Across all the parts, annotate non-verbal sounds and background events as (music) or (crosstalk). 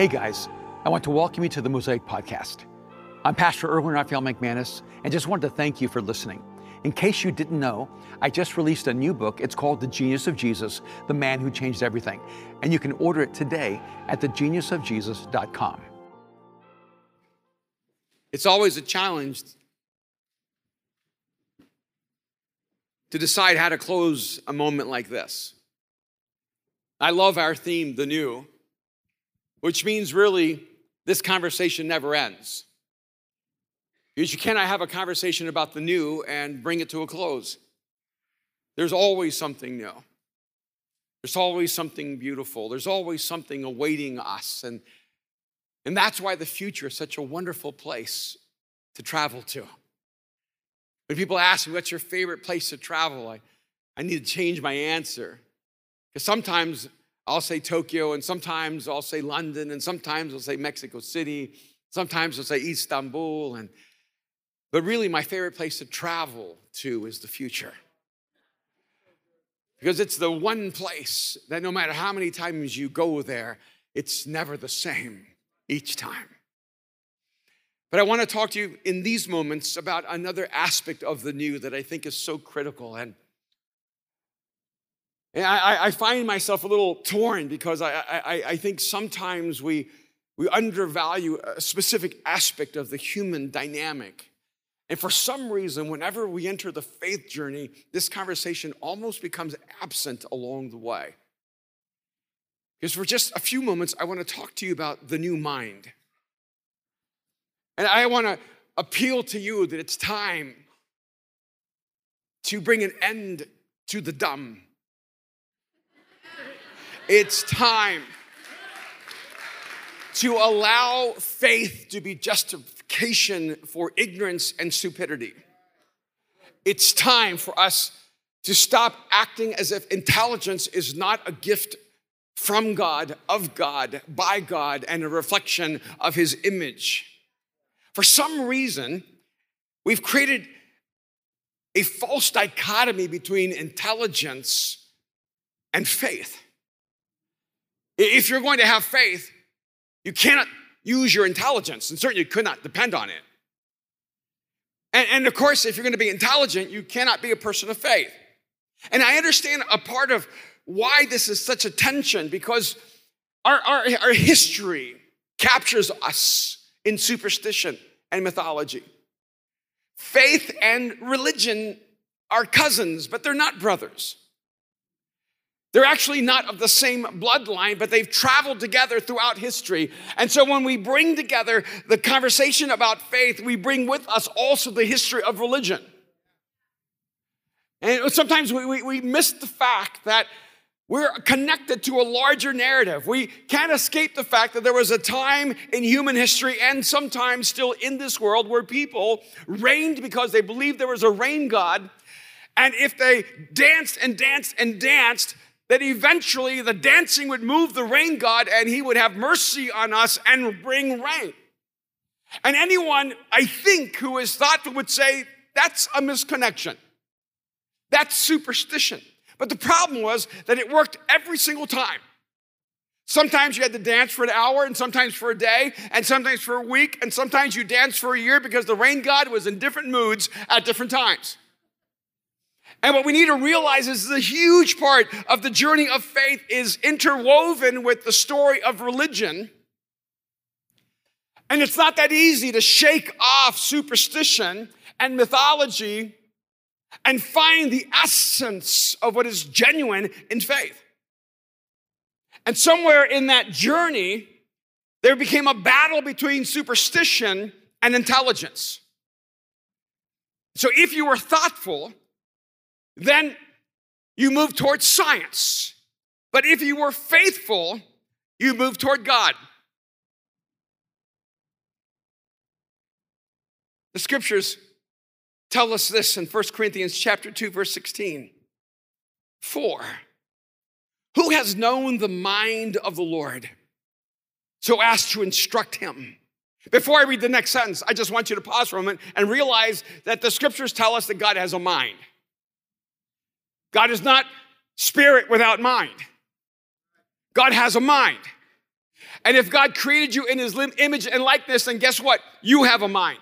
Hey guys, I want to welcome you to the Mosaic Podcast. I'm Pastor Erwin Raphael McManus, and just wanted to thank you for listening. In case you didn't know, I just released a new book. It's called The Genius of Jesus, The Man Who Changed Everything. And you can order it today at thegeniusofjesus.com. It's always a challenge to decide how to close a moment like this. I love our theme, the new, which means really this conversation never ends. Because you cannot have a conversation about the new and bring it to a close. There's always something new. There's always something beautiful. There's always something awaiting us. And, and that's why the future is such a wonderful place to travel to. When people ask me, what's your favorite place to travel? I, I need to change my answer. Because sometimes I'll say Tokyo, and sometimes I'll say London, and sometimes I'll say Mexico City, sometimes I'll say Istanbul. And, but really, my favorite place to travel to is the future. Because it's the one place that no matter how many times you go there, it's never the same each time. But I want to talk to you in these moments about another aspect of the new that I think is so critical. And and I, I, find myself a little torn because I, I, I think sometimes we, we undervalue a specific aspect of the human dynamic. And for some reason, whenever we enter the faith journey, this conversation almost becomes absent along the way. Because for just a few moments, I want to talk to you about the new mind. And I want to appeal to you that it's time to bring an end to the dumb it's time to allow faith to be justification for ignorance and stupidity. It's time for us to stop acting as if intelligence is not a gift from God, of God, by God, and a reflection of His image. For some reason, we've created a false dichotomy between intelligence and faith. If you're going to have faith, you cannot use your intelligence, and certainly you could not depend on it. And, and, of course, if you're going to be intelligent, you cannot be a person of faith. And I understand a part of why this is such a tension because our, our, our history captures us in superstition and mythology. Faith and religion are cousins, but they're not brothers. They're actually not of the same bloodline, but they've traveled together throughout history. And so when we bring together the conversation about faith, we bring with us also the history of religion. And sometimes we, we, we miss the fact that we're connected to a larger narrative. We can't escape the fact that there was a time in human history and sometimes still in this world where people reigned because they believed there was a rain god. And if they danced and danced and danced, that eventually the dancing would move the rain god and he would have mercy on us and bring rain. And anyone, I think, who is thoughtful would say that's a misconnection. That's superstition. But the problem was that it worked every single time. Sometimes you had to dance for an hour, and sometimes for a day, and sometimes for a week, and sometimes you danced for a year because the rain god was in different moods at different times. And what we need to realize is the huge part of the journey of faith is interwoven with the story of religion. And it's not that easy to shake off superstition and mythology and find the essence of what is genuine in faith. And somewhere in that journey, there became a battle between superstition and intelligence. So if you were thoughtful, then you move towards science. But if you were faithful, you move toward God. The scriptures tell us this in 1 Corinthians chapter 2 verse 16. For who has known the mind of the Lord so as to instruct him? Before I read the next sentence, I just want you to pause for a moment and realize that the scriptures tell us that God has a mind. God is not spirit without mind. God has a mind. And if God created you in his image and likeness, then guess what? You have a mind.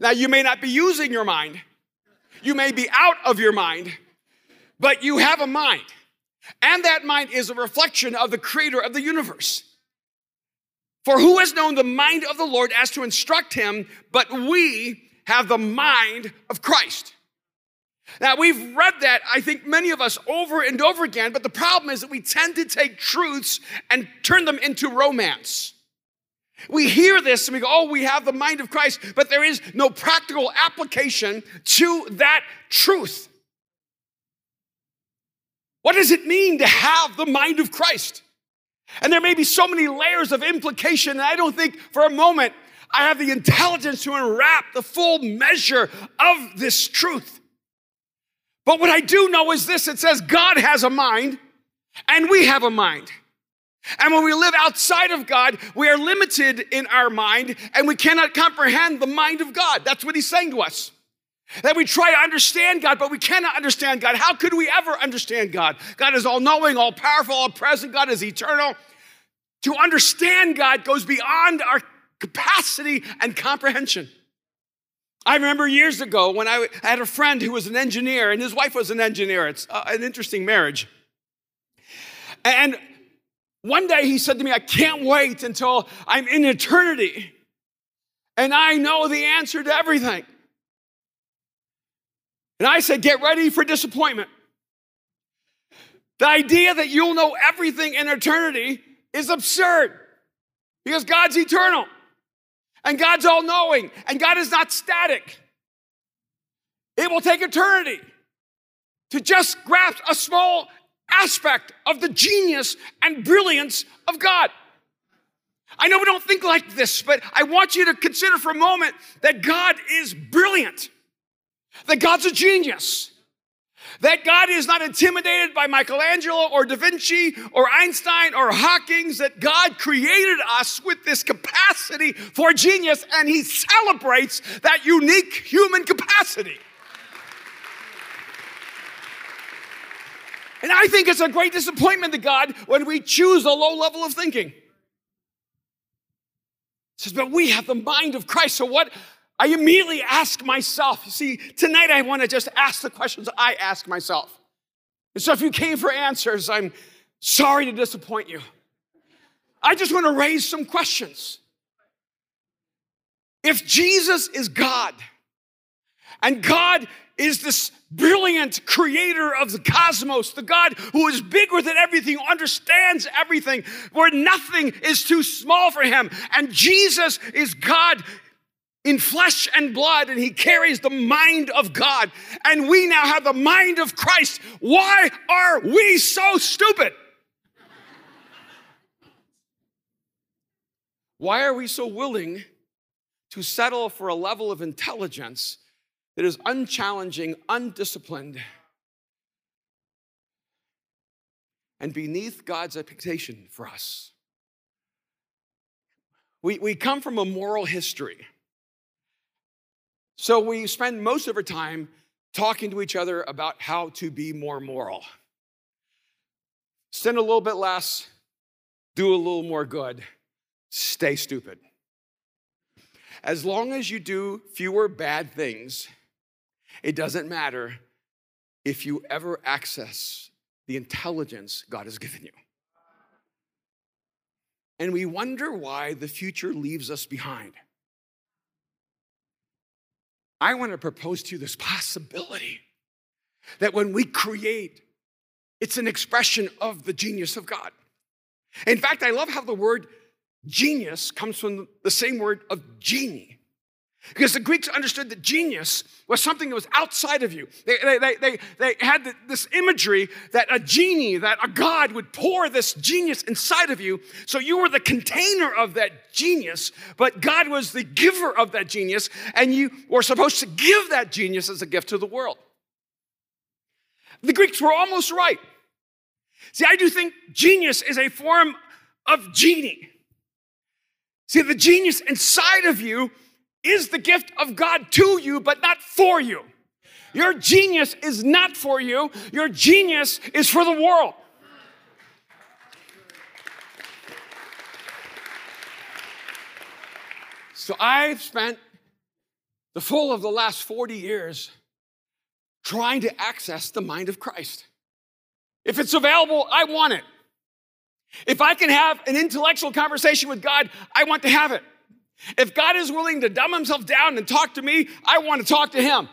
Now, you may not be using your mind, you may be out of your mind, but you have a mind. And that mind is a reflection of the creator of the universe. For who has known the mind of the Lord as to instruct him, but we have the mind of Christ. Now, we've read that, I think, many of us over and over again, but the problem is that we tend to take truths and turn them into romance. We hear this and we go, oh, we have the mind of Christ, but there is no practical application to that truth. What does it mean to have the mind of Christ? And there may be so many layers of implication, and I don't think for a moment I have the intelligence to unwrap the full measure of this truth. But what I do know is this it says God has a mind, and we have a mind. And when we live outside of God, we are limited in our mind and we cannot comprehend the mind of God. That's what he's saying to us. That we try to understand God, but we cannot understand God. How could we ever understand God? God is all knowing, all powerful, all present. God is eternal. To understand God goes beyond our capacity and comprehension. I remember years ago when I had a friend who was an engineer and his wife was an engineer. It's uh, an interesting marriage. And one day he said to me, I can't wait until I'm in eternity and I know the answer to everything. And I said, Get ready for disappointment. The idea that you'll know everything in eternity is absurd because God's eternal and God's all knowing and God is not static. It will take eternity to just grasp a small aspect of the genius and brilliance of God. I know we don't think like this, but I want you to consider for a moment that God is brilliant that God's a genius. That God is not intimidated by Michelangelo or Da Vinci or Einstein or Hawking's, that God created us with this capacity for genius and He celebrates that unique human capacity. And I think it's a great disappointment to God when we choose a low level of thinking. It says, but we have the mind of Christ. So what I immediately ask myself, you see, tonight I want to just ask the questions I ask myself. And so if you came for answers, I'm sorry to disappoint you. I just want to raise some questions. If Jesus is God, and God is this brilliant creator of the cosmos, the God who is bigger than everything, understands everything, where nothing is too small for him, and Jesus is God in flesh and blood, and he carries the mind of God. And we now have the mind of Christ. Why are we so stupid? Why are we so willing to settle for a level of intelligence that is unchallenging, undisciplined, and beneath God's expectation for us? We, we come from a moral history so we spend most of our time talking to each other about how to be more moral. Sin a little bit less, do a little more good, stay stupid. As long as you do fewer bad things, it doesn't matter if you ever access the intelligence God has given you. And we wonder why the future leaves us behind. I want to propose to you this possibility that when we create, it's an expression of the genius of God. In fact, I love how the word genius comes from the same word of genie. Because the Greeks understood that genius was something that was outside of you. They, they, they, they, had this imagery that a genie, that a God would pour this genius inside of you. So you were the container of that genius, but God was the giver of that genius, and you were supposed to give that genius as a gift to the world. The Greeks were almost right. See, I do think genius is a form of genie. See, the genius inside of you is the gift of God to you, but not for you. Your genius is not for you, your genius is for the world. So I've spent the full of the last 40 years trying to access the mind of Christ. If it's available, I want it. If I can have an intellectual conversation with God, I want to have it. If God is willing to dumb himself down and talk to me, I want to talk to him.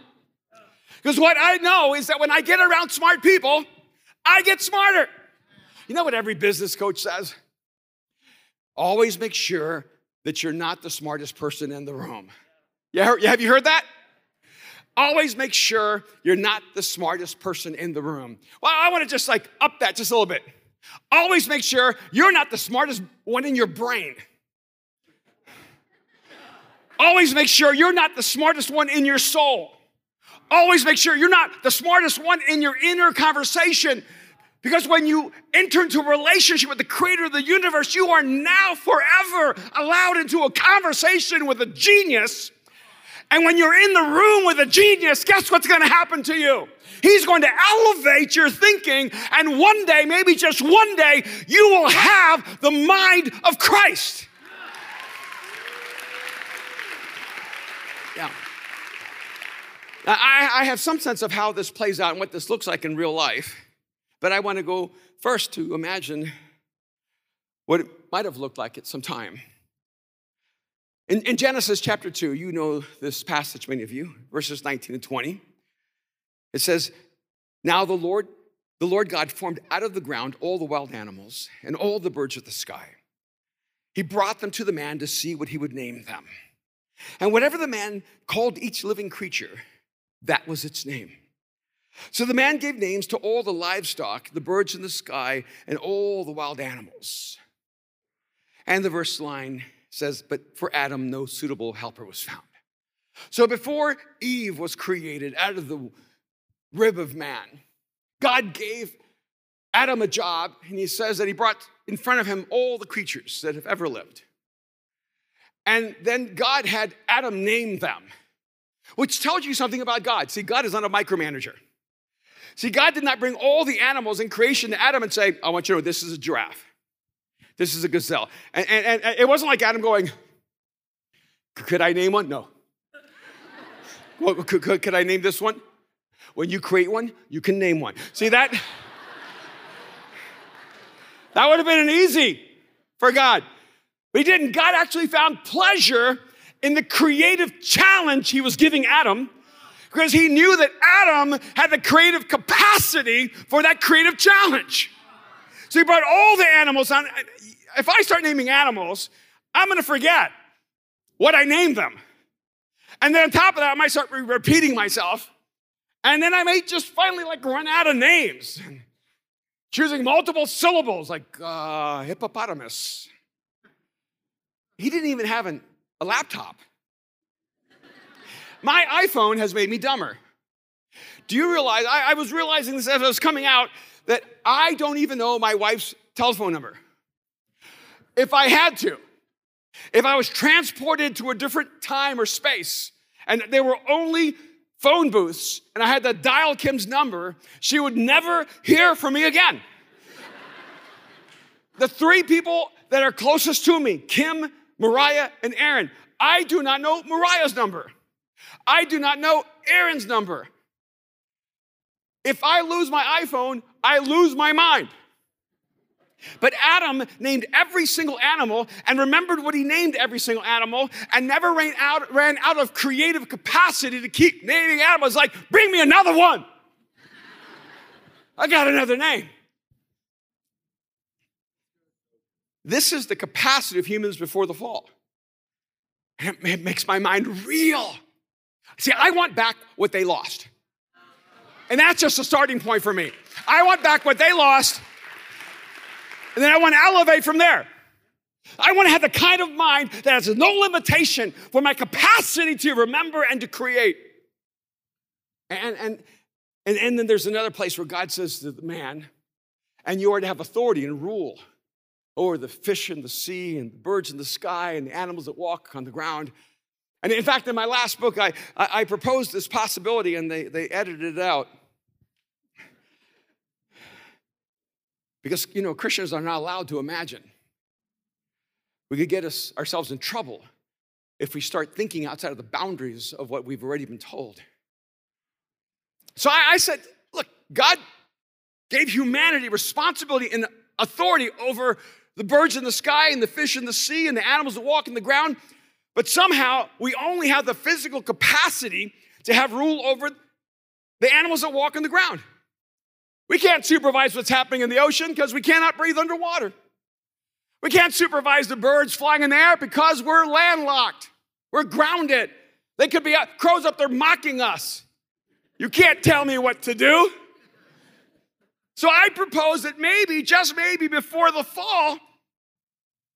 Because what I know is that when I get around smart people, I get smarter. You know what every business coach says? Always make sure that you're not the smartest person in the room. Yeah, have you heard that? Always make sure you're not the smartest person in the room. Well, I want to just like up that just a little bit. Always make sure you're not the smartest one in your brain. Always make sure you're not the smartest one in your soul. Always make sure you're not the smartest one in your inner conversation. Because when you enter into a relationship with the creator of the universe, you are now forever allowed into a conversation with a genius. And when you're in the room with a genius, guess what's going to happen to you? He's going to elevate your thinking, and one day, maybe just one day, you will have the mind of Christ. I, I have some sense of how this plays out and what this looks like in real life, but I want to go first to imagine what it might have looked like at some time. In, in, Genesis chapter 2, you know this passage, many of you, verses 19 and 20. It says, Now the Lord, the Lord God formed out of the ground all the wild animals and all the birds of the sky. He brought them to the man to see what he would name them. And whatever the man called each living creature, that was its name. So the man gave names to all the livestock, the birds in the sky, and all the wild animals. And the verse line says, But for Adam, no suitable helper was found. So before Eve was created out of the rib of man, God gave Adam a job, and he says that he brought in front of him all the creatures that have ever lived. And then God had Adam name them, which tells you something about God. See, God is not a micromanager. See, God did not bring all the animals in creation to Adam and say, I want you to know this is a giraffe, this is a gazelle. And, and, and it wasn't like Adam going, Could I name one? No. (laughs) well, could, could, could I name this one? When you create one, you can name one. See that? (laughs) that would have been an easy for God. But he didn't. God actually found pleasure in the creative challenge he was giving Adam because he knew that Adam had the creative capacity for that creative challenge. So he brought all the animals on. If I start naming animals, I'm going to forget what I named them. And then on top of that, I might start re- repeating myself. And then I may just finally like run out of names. Choosing multiple syllables like uh, hippopotamus, he didn't even have an, a laptop. My iPhone has made me dumber. Do you realize? I, I, was realizing this as I was coming out that I don't even know my wife's telephone number. If I had to, if I was transported to a different time or space and there were only phone booths and I had to dial Kim's number, she would never hear from me again. the three people that are closest to me, Kim, Mariah, and Aaron. I do not know Mariah's number. I do not know Aaron's number. If I lose my iPhone, I lose my mind. But Adam named every single animal and remembered what he named every single animal and never ran out, ran out of creative capacity to keep naming animals like, bring me another one. (laughs) I got another name. This is the capacity of humans before the fall. And it makes my mind real. See, I want back what they lost. And that's just a starting point for me. I want back what they lost, and then I want to elevate from there. I want to have the kind of mind that has no limitation for my capacity to remember and to create. And, and, and, and then there's another place where God says to the man, and you are to have authority and rule over the fish in the sea and the birds in the sky and the animals that walk on the ground. And in fact, in my last book, I, I, I proposed this possibility and they, they edited it out. Because, you know, Christians are not allowed to imagine. We could get us, ourselves in trouble if we start thinking outside of the boundaries of what we've already been told. So I, I said, look, God gave humanity responsibility and authority over the birds in the sky and the fish in the sea and the animals that walk in the ground. But somehow we only have the physical capacity to have rule over the animals that walk in the ground. We can't supervise what's happening in the ocean because we cannot breathe underwater. We can't supervise the birds flying in the air because we're landlocked. We're grounded. They could be crows up there mocking us. You can't tell me what to do. So I propose that maybe, just maybe before the fall,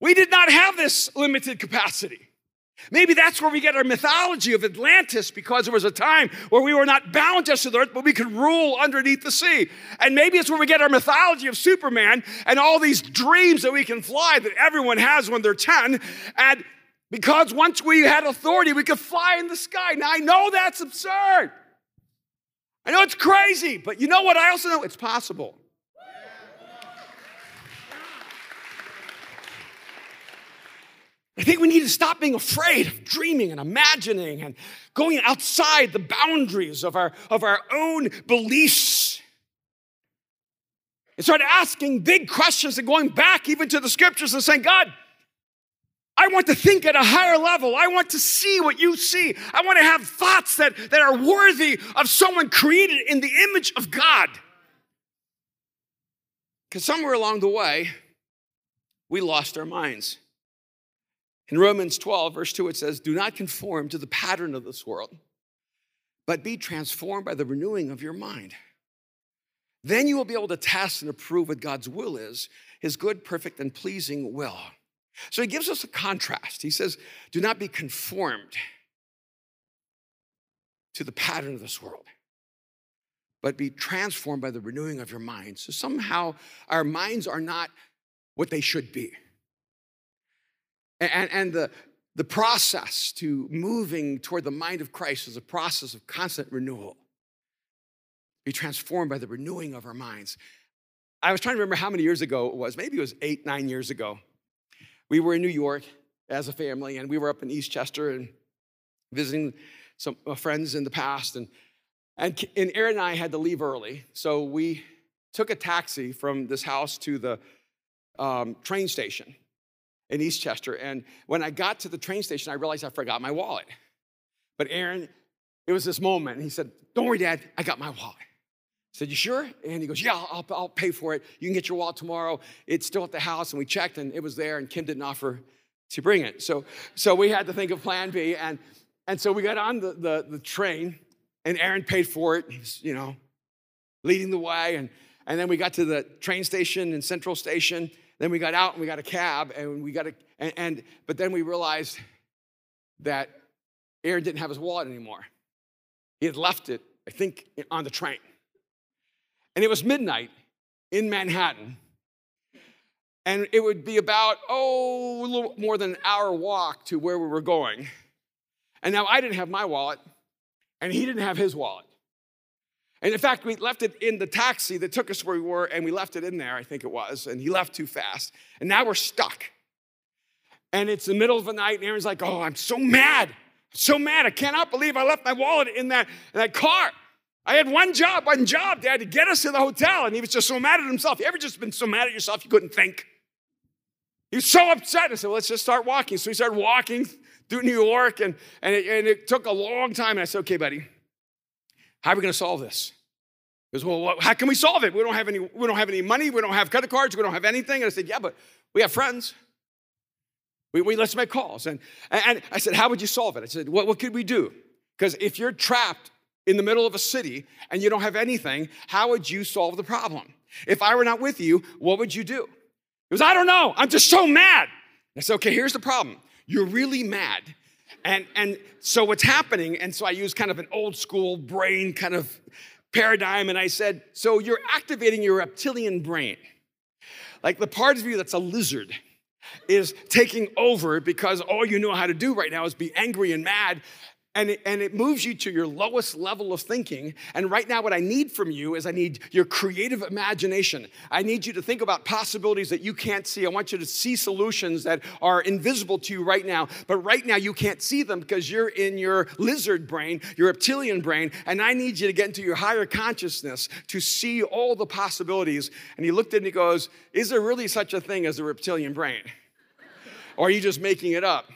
we did not have this limited capacity. Maybe that's where we get our mythology of Atlantis because there was a time where we were not bound just to the earth, but we could rule underneath the sea. And maybe it's where we get our mythology of Superman and all these dreams that we can fly that everyone has when they're 10. And because once we had authority, we could fly in the sky. Now, I know that's absurd. I know it's crazy, but you know what? I also know it's possible. I think we need to stop being afraid of dreaming and imagining and going outside the boundaries of our, of our own beliefs. And start asking big questions and going back even to the scriptures and saying, God, I want to think at a higher level. I want to see what you see. I want to have thoughts that, that are worthy of someone created in the image of God. Because somewhere along the way, we lost our minds. In Romans 12, verse 2, it says, Do not conform to the pattern of this world, but be transformed by the renewing of your mind. Then you will be able to test and approve what God's will is, his good, perfect, and pleasing will. So he gives us a contrast. He says, Do not be conformed to the pattern of this world, but be transformed by the renewing of your mind. So somehow our minds are not what they should be. And, and the, the process to moving toward the mind of Christ is a process of constant renewal. Be transformed by the renewing of our minds. I was trying to remember how many years ago it was. Maybe it was eight, nine years ago. We were in New York as a family, and we were up in Eastchester and visiting some uh, friends in the past. And, and, and Aaron and I had to leave early, so we took a taxi from this house to the um, train station in Eastchester. And when I got to the train station, I realized I forgot my wallet. But Aaron, it was this moment, and he said, Don't worry, Dad, I got my wallet. I said, You sure? And he goes, Yeah, I'll, I'll pay for it. You can get your wallet tomorrow. It's still at the house. And we checked, and it was there, and Kim didn't offer to bring it. So, so we had to think of plan B. And, and so we got on the, the, the train, and Aaron paid for it. You know, leading the way. And, and then we got to the train station and Central Station, then we got out and we got a cab and we got a, and, and but then we realized that Aaron didn't have his wallet anymore. He had left it, I think, on the train. And it was midnight in Manhattan. And it would be about, oh, a little more than an hour walk to where we were going. And now I didn't have my wallet, and he didn't have his wallet. And in fact, we left it in the taxi that took us where we were, and we left it in there, I think it was, and he left too fast. And now we're stuck. And it's the middle of the night, and Aaron's like, Oh, I'm so mad. So mad. I cannot believe I left my wallet in that, in that car. I had one job, one job, Dad, to get us to the hotel. And he was just so mad at himself. You ever just been so mad at yourself you couldn't think? He was so upset. I said, well, let's just start walking. So we started walking through New York, and, and, it, and it took a long time. And I said, okay, buddy, how are we going to solve this? He goes, well, how can we solve it? We don't have any, we don't have any money. We don't have credit cards. We don't have anything. And I said, yeah, but we have friends. We, we let's make calls. And, and I said, how would you solve it? I said, what, what could we do? Because if you're trapped in the middle of a city and you don't have anything, how would you solve the problem? If I were not with you, what would you do? He goes, I don't know. I'm just so mad. I said, okay, here's the problem. You're really mad. And, and so what's happening, and so I use kind of an old school brain kind of paradigm, and I said, so you're activating your reptilian brain. Like the part of you that's a lizard is taking over because all you know how to do right now is be angry and mad. And it, and it moves you to your lowest level of thinking. And right now, what I need from you is I need your creative imagination. I need you to think about possibilities that you can't see. I want you to see solutions that are invisible to you right now. But right now, you can't see them because you're in your lizard brain, your reptilian brain. And I need you to get into your higher consciousness to see all the possibilities. And he looked at me and he goes, Is there really such a thing as a reptilian brain? Or are you just making it up?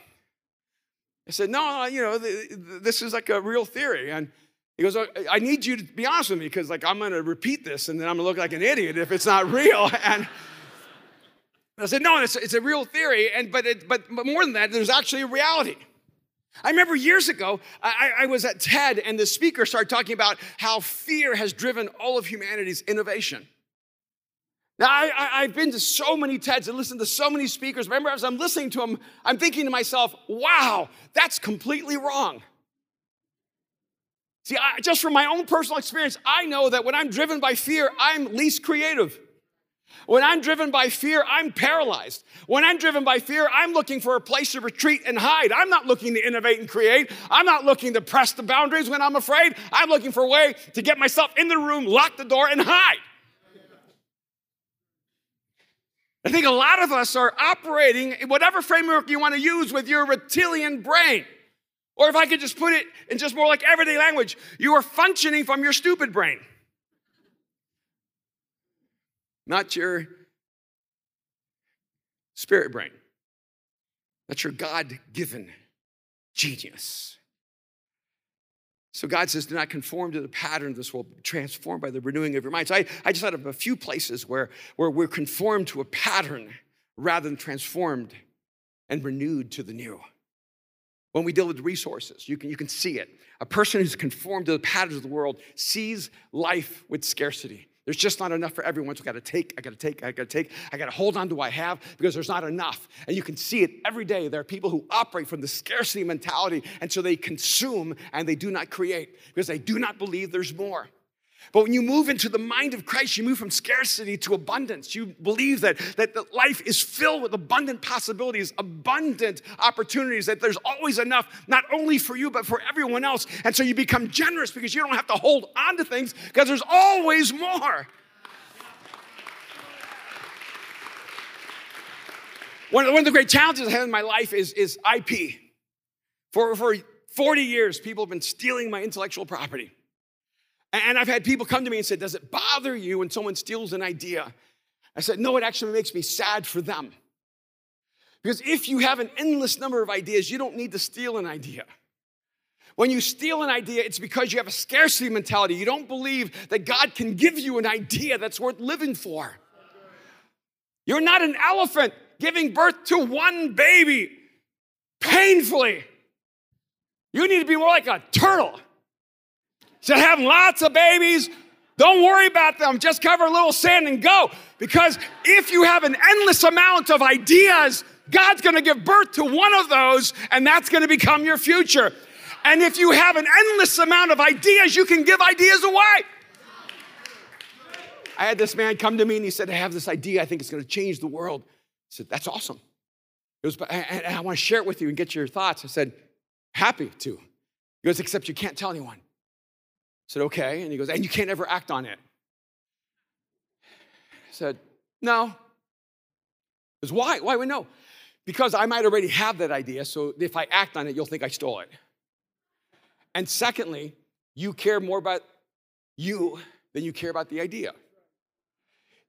I said, no, you know, this is like a real theory. And he goes, uh, I need you to be honest with me because like I'm going to repeat this and then I'm going to look like an idiot if it's not real. (laughs) And I said, no, it's, it's a real theory. And but, it, but but more than that, there's actually a reality. I remember years ago, I, I was at TED and the speaker started talking about how fear has driven all of humanity's innovation. Now, I, have been to so many TEDs and listened to so many speakers. Remember, as I'm listening to them, I'm thinking to myself, wow, that's completely wrong. See, I, just from my own personal experience, I know that when I'm driven by fear, I'm least creative. When I'm driven by fear, I'm paralyzed. When I'm driven by fear, I'm looking for a place to retreat and hide. I'm not looking to innovate and create. I'm not looking to press the boundaries when I'm afraid. I'm looking for a way to get myself in the room, lock the door, and hide. I think a lot of us are operating in whatever framework you want to use with your reptilian brain. Or if I could just put it in just more like everyday language, you are functioning from your stupid brain, not your spirit brain. That's your God given genius. So God says, do not conform to the pattern of this world, transformed by the renewing of your mind. So I, I just thought of a few places where, where we're conformed to a pattern rather than transformed and renewed to the new. When we deal with resources, you can, you can see it. A person who's conformed to the patterns of the world sees life with scarcity. There's just not enough for everyone. So I gotta take, I gotta take, I gotta take, I gotta hold on to what I have because there's not enough. And you can see it every day. There are people who operate from the scarcity mentality, and so they consume and they do not create because they do not believe there's more. But when you move into the mind of Christ, you move from scarcity to abundance. You believe that, that, that life is filled with abundant possibilities, abundant opportunities, that there's always enough, not only for you, but for everyone else. And so you become generous because you don't have to hold on to things because there's always more. One of, one of the great challenges I have in my life is, is IP. For, for 40 years, people have been stealing my intellectual property. And I've had people come to me and say, Does it bother you when someone steals an idea? I said, No, it actually makes me sad for them. Because if you have an endless number of ideas, you don't need to steal an idea. When you steal an idea, it's because you have a scarcity mentality. You don't believe that God can give you an idea that's worth living for. You're not an elephant giving birth to one baby painfully. You need to be more like a turtle Instead have lots of babies, don't worry about them. Just cover a little sand and go. Because if you have an endless amount of ideas, God's going to give birth to one of those, and that's going to become your future. And if you have an endless amount of ideas, you can give ideas away. I had this man come to me and he said, I have this idea. I think it's going to change the world. I said, That's awesome. It was, and I want to share it with you and get your thoughts. I said, Happy to. He goes, Except you can't tell anyone said, okay. And he goes, and you can't ever act on it. I said, no. Goes, why? Why would no? Because I might already have that idea, so if I act on it, you'll think I stole it. And secondly, you care more about you than you care about the idea.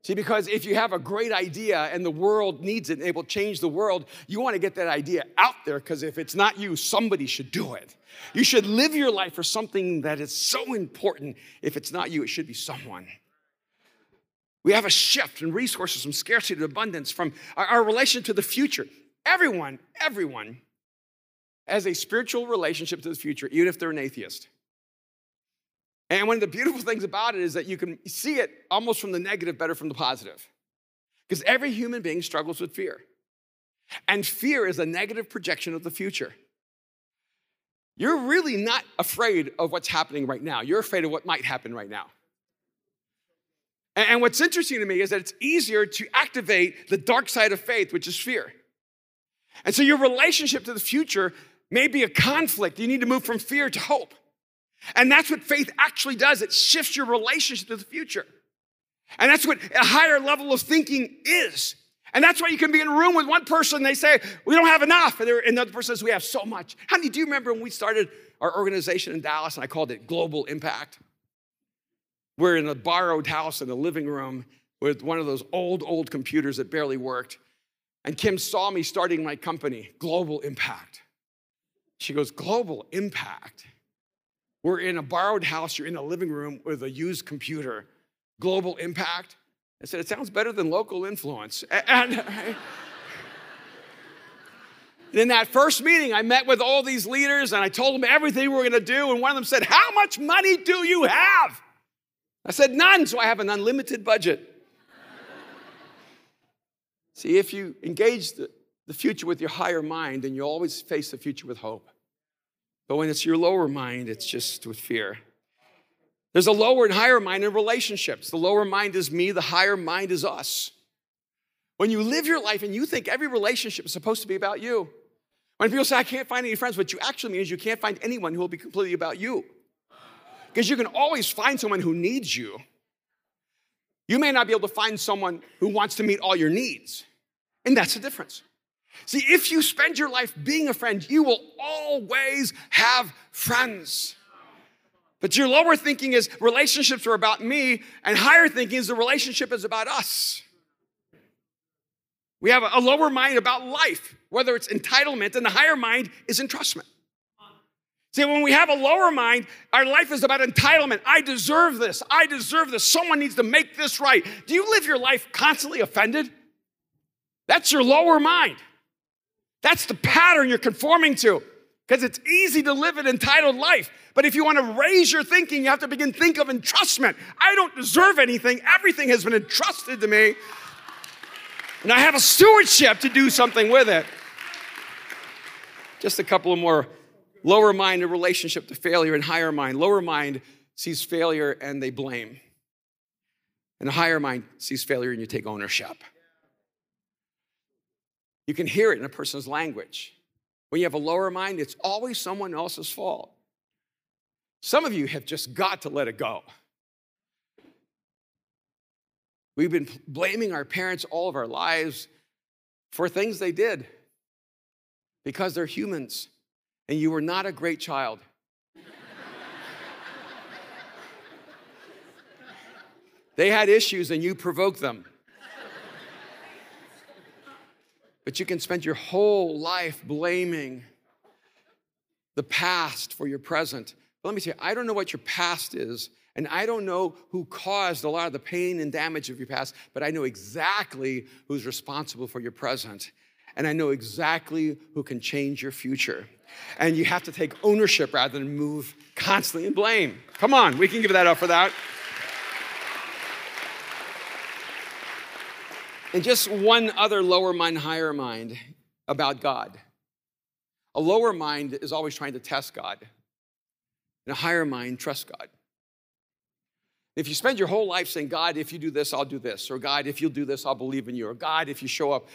See, because if you have a great idea and the world needs it and it will change the world, you want to get that idea out there because if it's not you, somebody should do it. You should live your life for something that is so important. If it's not you, it should be someone. We have a shift in resources from scarcity to abundance, from our, our relation to the future. Everyone, everyone has a spiritual relationship to the future, even if they're an atheist. And one of the beautiful things about it is that you can see it almost from the negative better from the positive. Because every human being struggles with fear. And fear is a negative projection of the future. You're really not afraid of what's happening right now. You're afraid of what might happen right now. And what's interesting to me is that it's easier to activate the dark side of faith, which is fear. And so your relationship to the future may be a conflict. You need to move from fear to hope. And that's what faith actually does it shifts your relationship to the future. And that's what a higher level of thinking is. And that's why you can be in a room with one person, they say, We don't have enough. And, and the other person says, We have so much. Honey, do you remember when we started our organization in Dallas and I called it Global Impact? We're in a borrowed house in a living room with one of those old, old computers that barely worked. And Kim saw me starting my company, Global Impact. She goes, Global Impact? We're in a borrowed house, you're in a living room with a used computer. Global Impact? I said, It sounds better than local influence. (laughs) And. in that first meeting, I met with all these leaders and I told them everything we were going to do. And one of them said, How much money do you have? I said, None, so I have an unlimited budget. See, if you engage the, the future with your higher mind, then you always face the future with hope. But when it's your lower mind, it's just with fear. There's a lower and higher mind in relationships. The lower mind is me, the higher mind is us. When you live your life and you think every relationship is supposed to be about you, when people say, I can't find any friends, what you actually mean is you can't find anyone who will be completely about you. Because you can always find someone who needs you. You may not be able to find someone who wants to meet all your needs. And that's the difference. See, if you spend your life being a friend, you will always have friends. But your lower thinking is relationships are about me, and higher thinking is the relationship is about us. We have a lower mind about life, whether it's entitlement, and the higher mind is entrustment. See, when we have a lower mind, our life is about entitlement. I deserve this. I deserve this. Someone needs to make this right. Do you live your life constantly offended? That's your lower mind. That's the pattern you're conforming to because it's easy to live an entitled life. But if you want to raise your thinking, you have to begin think of entrustment. I don't deserve anything. Everything has been entrusted to me. And I have a stewardship to do something with it. Just a couple of more lower mind in relationship to failure and higher mind. Lower mind sees failure and they blame. And the higher mind sees failure and you take ownership. You can hear it in a person's language. When you have a lower mind, it's always someone else's fault. Some of you have just got to let it go. We've been blaming our parents all of our lives for things they did because they're humans and you were not a great child. (laughs) they had issues and you provoked them. But you can spend your whole life blaming the past for your present. But let me tell you, I don't know what your past is, and I don't know who caused a lot of the pain and damage of your past, but I know exactly who's responsible for your present. And I know exactly who can change your future. And you have to take ownership rather than move constantly in blame. Come on, we can give that up for that. And just one other lower mind, higher mind about God. A lower mind is always trying to test God, and a higher mind trusts God. If you spend your whole life saying, God, if you do this, I'll do this, or God, if you'll do this, I'll believe in you, or God, if you show up,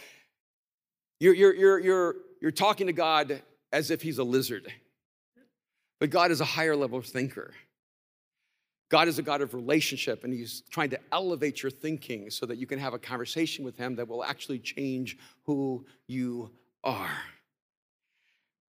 you're, you're, you're, you're, you're talking to God as if He's a lizard. But God is a higher level thinker. God is a God of relationship, and He's trying to elevate your thinking so that you can have a conversation with Him that will actually change who you are.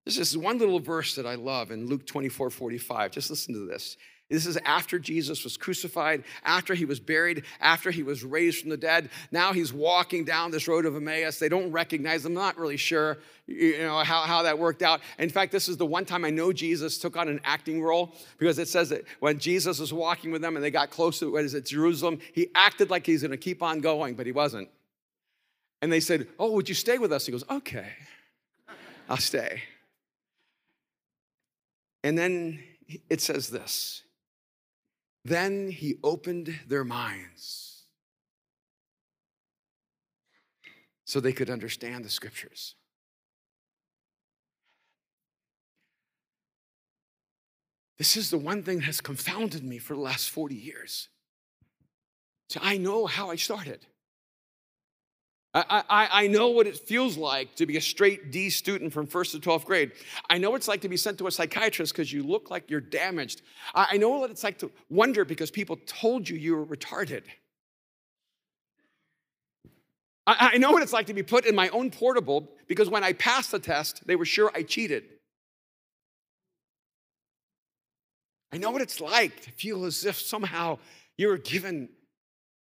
This is one little verse that I love in Luke 24 45. Just listen to this. This is after Jesus was crucified, after he was buried, after he was raised from the dead. Now he's walking down this road of Emmaus. They don't recognize him. I'm not really sure you know, how, how that worked out. In fact, this is the one time I know Jesus took on an acting role because it says that when Jesus was walking with them and they got close to what is it, Jerusalem, he acted like he's going to keep on going, but he wasn't. And they said, Oh, would you stay with us? He goes, Okay, I'll stay. And then it says this then he opened their minds so they could understand the scriptures. This is the one thing that has confounded me for the last 40 years. So I know how I started. I, I, I, know what it feels like to be a straight D student from first to 12th grade. I know what it's like to be sent to a psychiatrist because you look like you're damaged. I, I know what it's like to wonder because people told you you were retarded. I, I know what it's like to be put in my own portable because when I passed the test, they were sure I cheated. I know what it's like to feel as if somehow you were given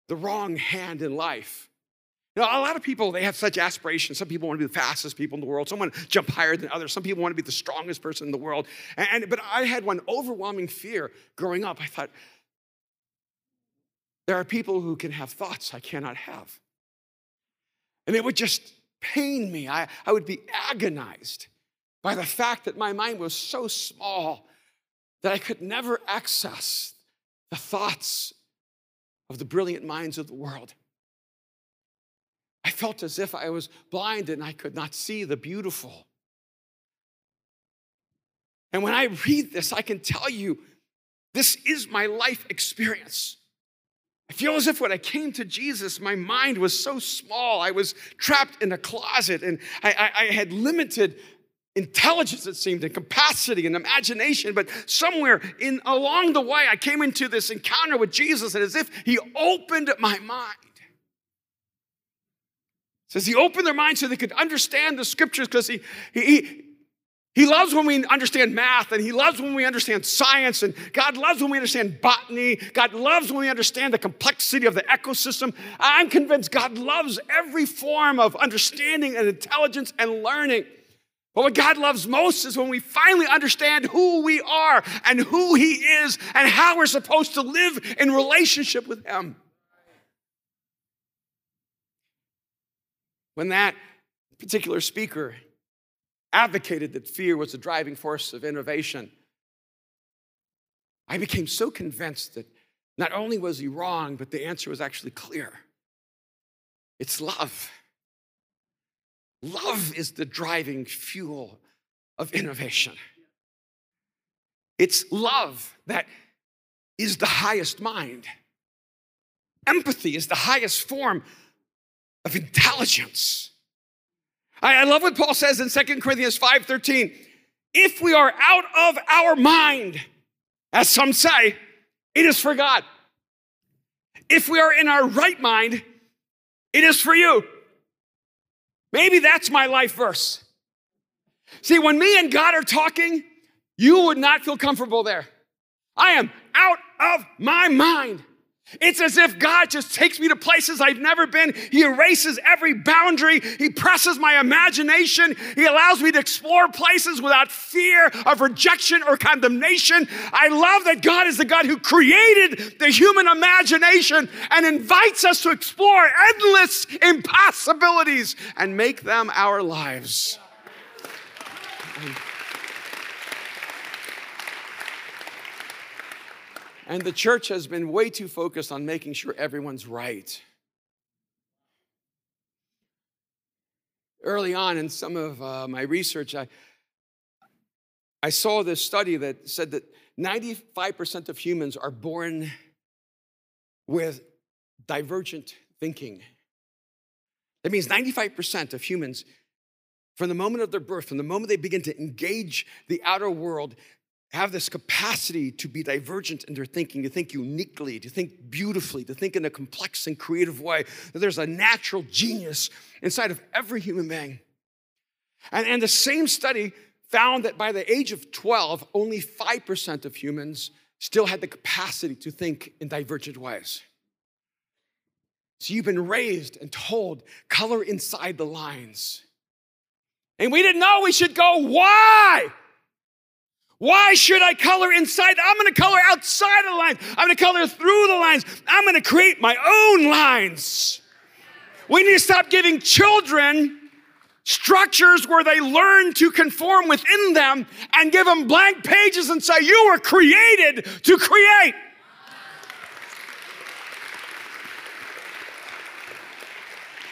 the wrong hand in life. You know, a lot of people, they have such aspirations. Some people want to be the fastest people in the world. Some want to jump higher than others. Some people want to be the strongest person in the world. And, but I had one overwhelming fear growing up. I thought, there are people who can have thoughts I cannot have. And it would just pain me. I, I would be agonized by the fact that my mind was so small that I could never access the thoughts of the brilliant minds of the world. I felt as if I was blind and I could not see the beautiful. And when I read this, I can tell you this is my life experience. I feel as if when I came to Jesus, my mind was so small. I was trapped in a closet and I, I, I had limited intelligence, it seemed, and capacity and imagination. But somewhere in along the way, I came into this encounter with Jesus, and as if He opened my mind. Says He opened their minds so they could understand the scriptures because he, he, he loves when we understand math and he loves when we understand science and God loves when we understand botany. God loves when we understand the complexity of the ecosystem. I'm convinced God loves every form of understanding and intelligence and learning. But what God loves most is when we finally understand who we are and who he is and how we're supposed to live in relationship with him. When that particular speaker advocated that fear was the driving force of innovation. I became so convinced that not only was he wrong, but the answer was actually clear it's love. Love is the driving fuel of innovation. It's love that is the highest mind. Empathy is the highest form of intelligence. I, I love what Paul says in 2 Corinthians 5:13. If we are out of our mind, as some say, it is for God. If we are in our right mind, it is for you. Maybe that's my life verse. See, when me and God are talking, you would not feel comfortable there. I am out of my mind. It's as if God just takes me to places I've never been. He erases every boundary. He presses my imagination. He allows me to explore places without fear of rejection or condemnation. I love that God is the God who created the human imagination and invites us to explore endless impossibilities and make them our lives. And the church has been way too focused on making sure everyone's right. Early on in some of uh, my research, I, I saw this study that said that 95% of humans are born with divergent thinking. That means 95% of humans, from the moment of their birth, from the moment they begin to engage the outer world, have this capacity to be divergent in their thinking, to think uniquely, to think beautifully, to think in a complex and creative way, that there's a natural genius inside of every human being. And, and the same study found that by the age of 12, only 5% of humans still had the capacity to think in divergent ways. So you've been raised and told, color inside the lines. And we didn't know we should go, why? Why should I color inside? I'm going to color outside the lines. I'm going to color through the lines. I'm going to create my own lines. We need to stop giving children structures where they learn to conform within them and give them blank pages and say, You were created to create.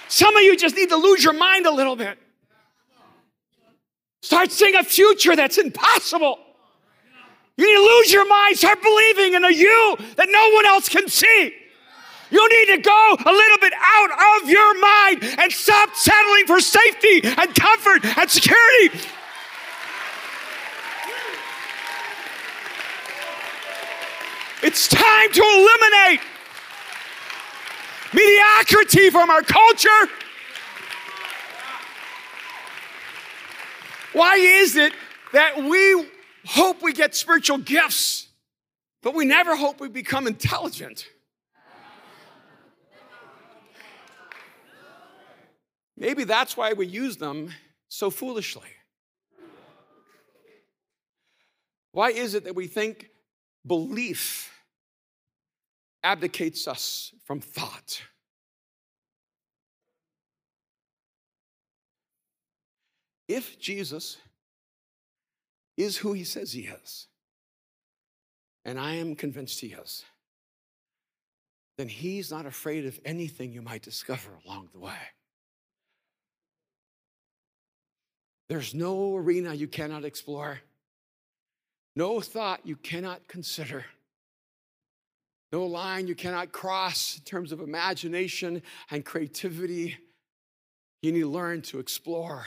Some of you just need to lose your mind a little bit. Start seeing a future that's impossible. You need to lose your mind, start believing in a you that no one else can see. You need to go a little bit out of your mind and stop settling for safety and comfort and security. It's time to eliminate mediocrity from our culture. Why is it that we hope we get spiritual gifts, but we never hope we become intelligent? Maybe that's why we use them so foolishly. Why is it that we think belief abdicates us from thought. If Jesus is who he says he is, and I am convinced he is, then he's not afraid of anything you might discover along the way. There's no arena you cannot explore, no thought you cannot consider. No line you cannot cross in terms of imagination and creativity. You need to learn to explore,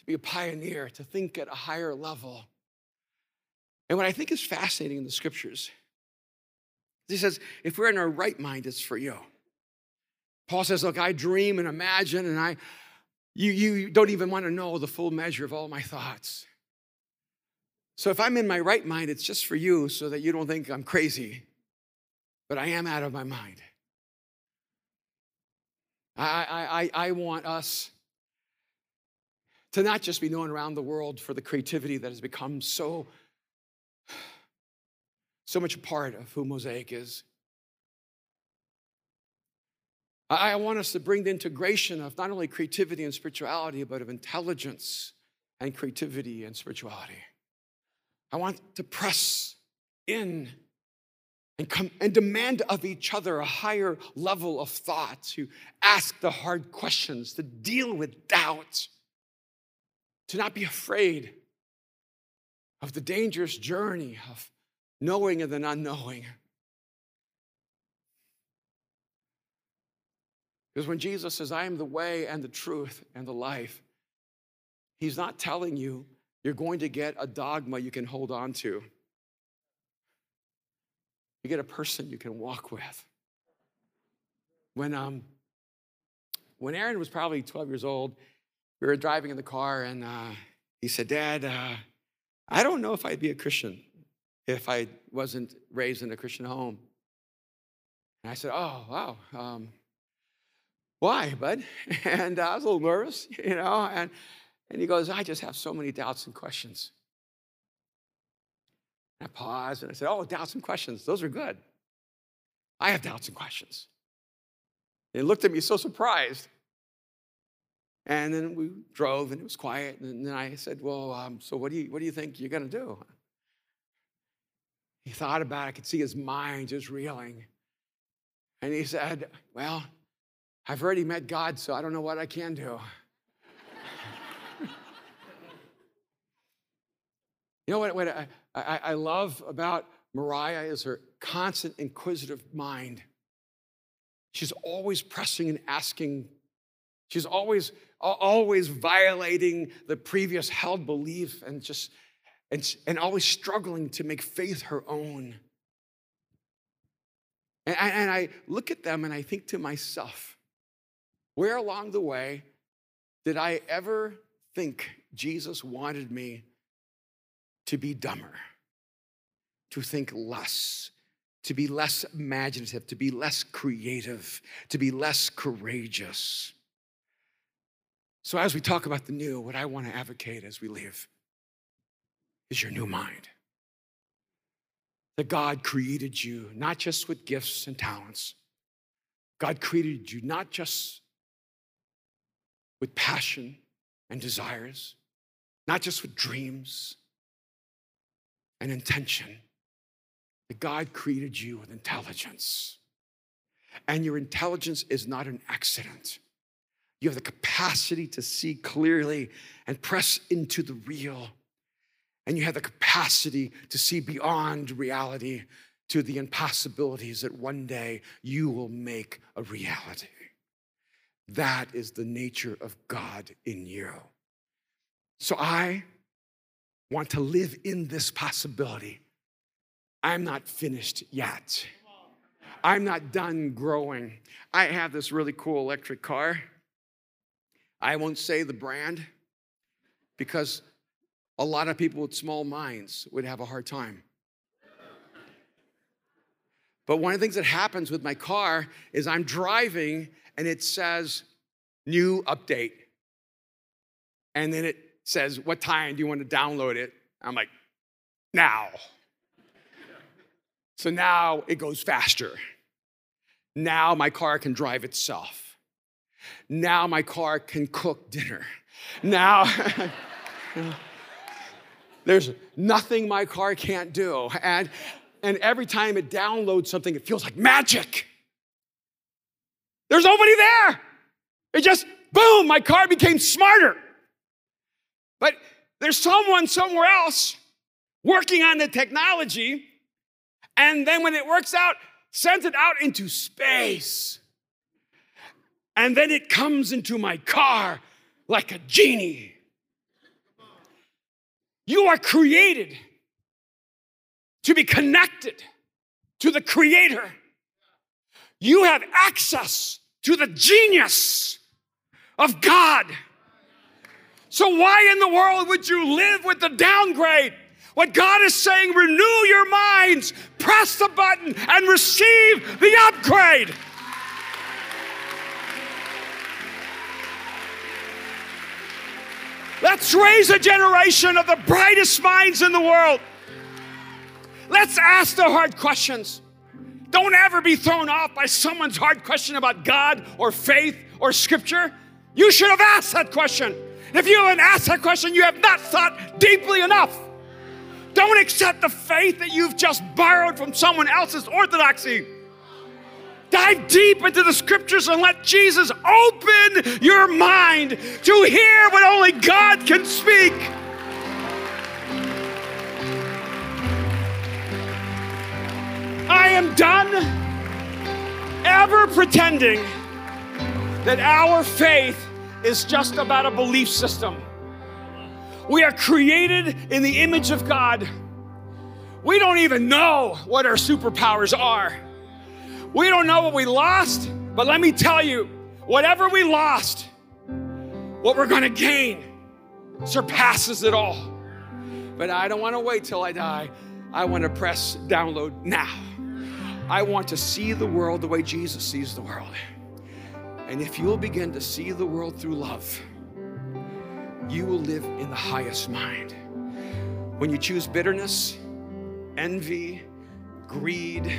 to be a pioneer, to think at a higher level. And what I think is fascinating in the scriptures, he says, if we're in our right mind, it's for you. Paul says, Look, I dream and imagine, and I you, you don't even want to know the full measure of all my thoughts. So if I'm in my right mind, it's just for you so that you don't think I'm crazy but I am out of my mind. I, I, I I want us to not just be known around the world for the creativity that has become so, so much a part of who Mosaic is. I, want us to bring the integration of not only creativity and spirituality, but of intelligence and creativity and spirituality. I want to press in and, come, and demand of each other a higher level of thought, to ask the hard questions, to deal with doubt, to not be afraid of the dangerous journey of knowing and then unknowing. Because when Jesus says, I am the way and the truth and the life, he's not telling you you're going to get a dogma you can hold on to. You get a person you can walk with. When, um, when Aaron was probably 12 years old, we were driving in the car and uh, he said, Dad, uh, I don't know if I'd be a Christian if I wasn't raised in a Christian home. And I said, Oh, wow. Um, why, bud? (laughs) And I was a little nervous, (laughs) you know. And, and he goes, I just have so many doubts and questions. I paused and I said, Oh, doubts and questions. Those are good. I have doubts and questions. And he looked at me so surprised. And then we drove and it was quiet. And then I said, Well, um, so what do, you, what do you think you're going to do? He thought about it. I could see his mind just reeling. And he said, Well, I've already met God, so I don't know what I can do. (laughs) you know what, what I, I, I love about Mariah is her constant inquisitive mind. She's always pressing and asking. She's always, always violating the previous held belief and just and, and always struggling to make faith her own. And, and I look at them and I think to myself, where along the way did I ever think Jesus wanted me to be dumber, to think less, to be less imaginative, to be less creative, to be less courageous. So, as we talk about the new, what I want to advocate as we leave is your new mind. That God created you not just with gifts and talents, God created you not just with passion and desires, not just with dreams, and intention that God created you with intelligence. And your intelligence is not an accident. You have the capacity to see clearly and press into the real. And you have the capacity to see beyond reality, to the impossibilities that one day you will make a reality. That is the nature of God in you. So I want to live in this possibility. I'm not finished yet. I'm not done growing. I have this really cool electric car. I won't say the brand because a lot of people with small minds would have a hard time. But one of the things that happens with my car is I'm driving and it says new update. And then it says, What time do you want to download it? I'm like, Now. So now it goes faster. Now my car can drive itself. Now my car can cook dinner. Now, there's nothing my car can't do. And, and every time it downloads something, it feels like magic. There's nobody there. It just, boom, my car became smarter. But there's someone somewhere else working on the technology, and then when it works out, sends it out into space. And then it comes into my car like a genie. You are created to be connected to the Creator. You have access to the genius of God. So, why in the world would you live with the downgrade? What God is saying, renew your minds, press the button, and receive the upgrade. Let's raise a generation of the brightest minds in the world. Let's ask the hard questions. Don't ever be thrown off by someone's hard question about God or faith or scripture. You should have asked that question. If you haven't asked that question, you have not thought deeply enough. Don't accept the faith that you've just borrowed from someone else's orthodoxy. Dive deep into the scriptures and let Jesus open your mind to hear what only God can speak. I am done ever pretending that our faith is just about a belief system. We are created in the image of God. We don't even know what our superpowers are. We don't know what we lost, but let me tell you whatever we lost, what we're going to gain surpasses it all. But I don't want to wait till I die. I want to press download now. I want to see the world the way Jesus sees the world. And if you'll begin to see the world through love, you will live in the highest mind. When you choose bitterness, envy, greed,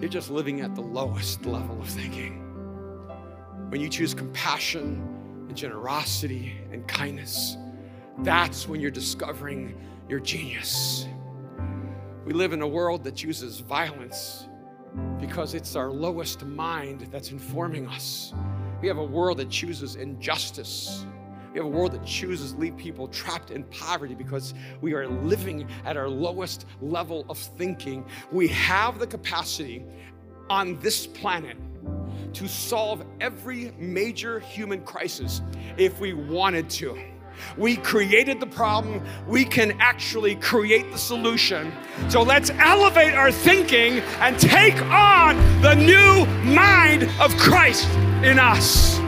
you're just living at the lowest level of thinking. When you choose compassion and generosity and kindness, that's when you're discovering your genius. We live in a world that chooses violence because it's our lowest mind that's informing us. We have a world that chooses injustice. We have a world that chooses to leave people trapped in poverty because we are living at our lowest level of thinking. We have the capacity on this planet to solve every major human crisis if we wanted to. We created the problem, we can actually create the solution. So let's elevate our thinking and take on the new mind of Christ in us.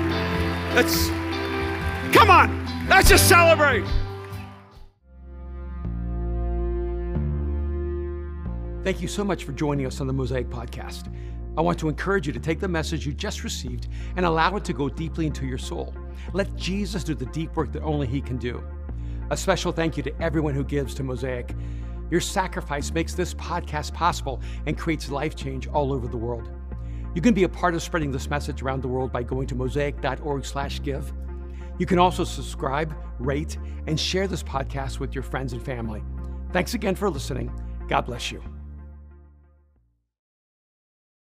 Let's come on, let's just celebrate. Thank you so much for joining us on the Mosaic Podcast. I want to encourage you to take the message you just received and allow it to go deeply into your soul. Let Jesus do the deep work that only He can do. A special thank you to everyone who gives to Mosaic. Your sacrifice makes this podcast possible and creates life change all over the world. You can be a part of spreading this message around the world by going to mosaic.org/give. You can also subscribe, rate, and share this podcast with your friends and family. Thanks again for listening. God bless you.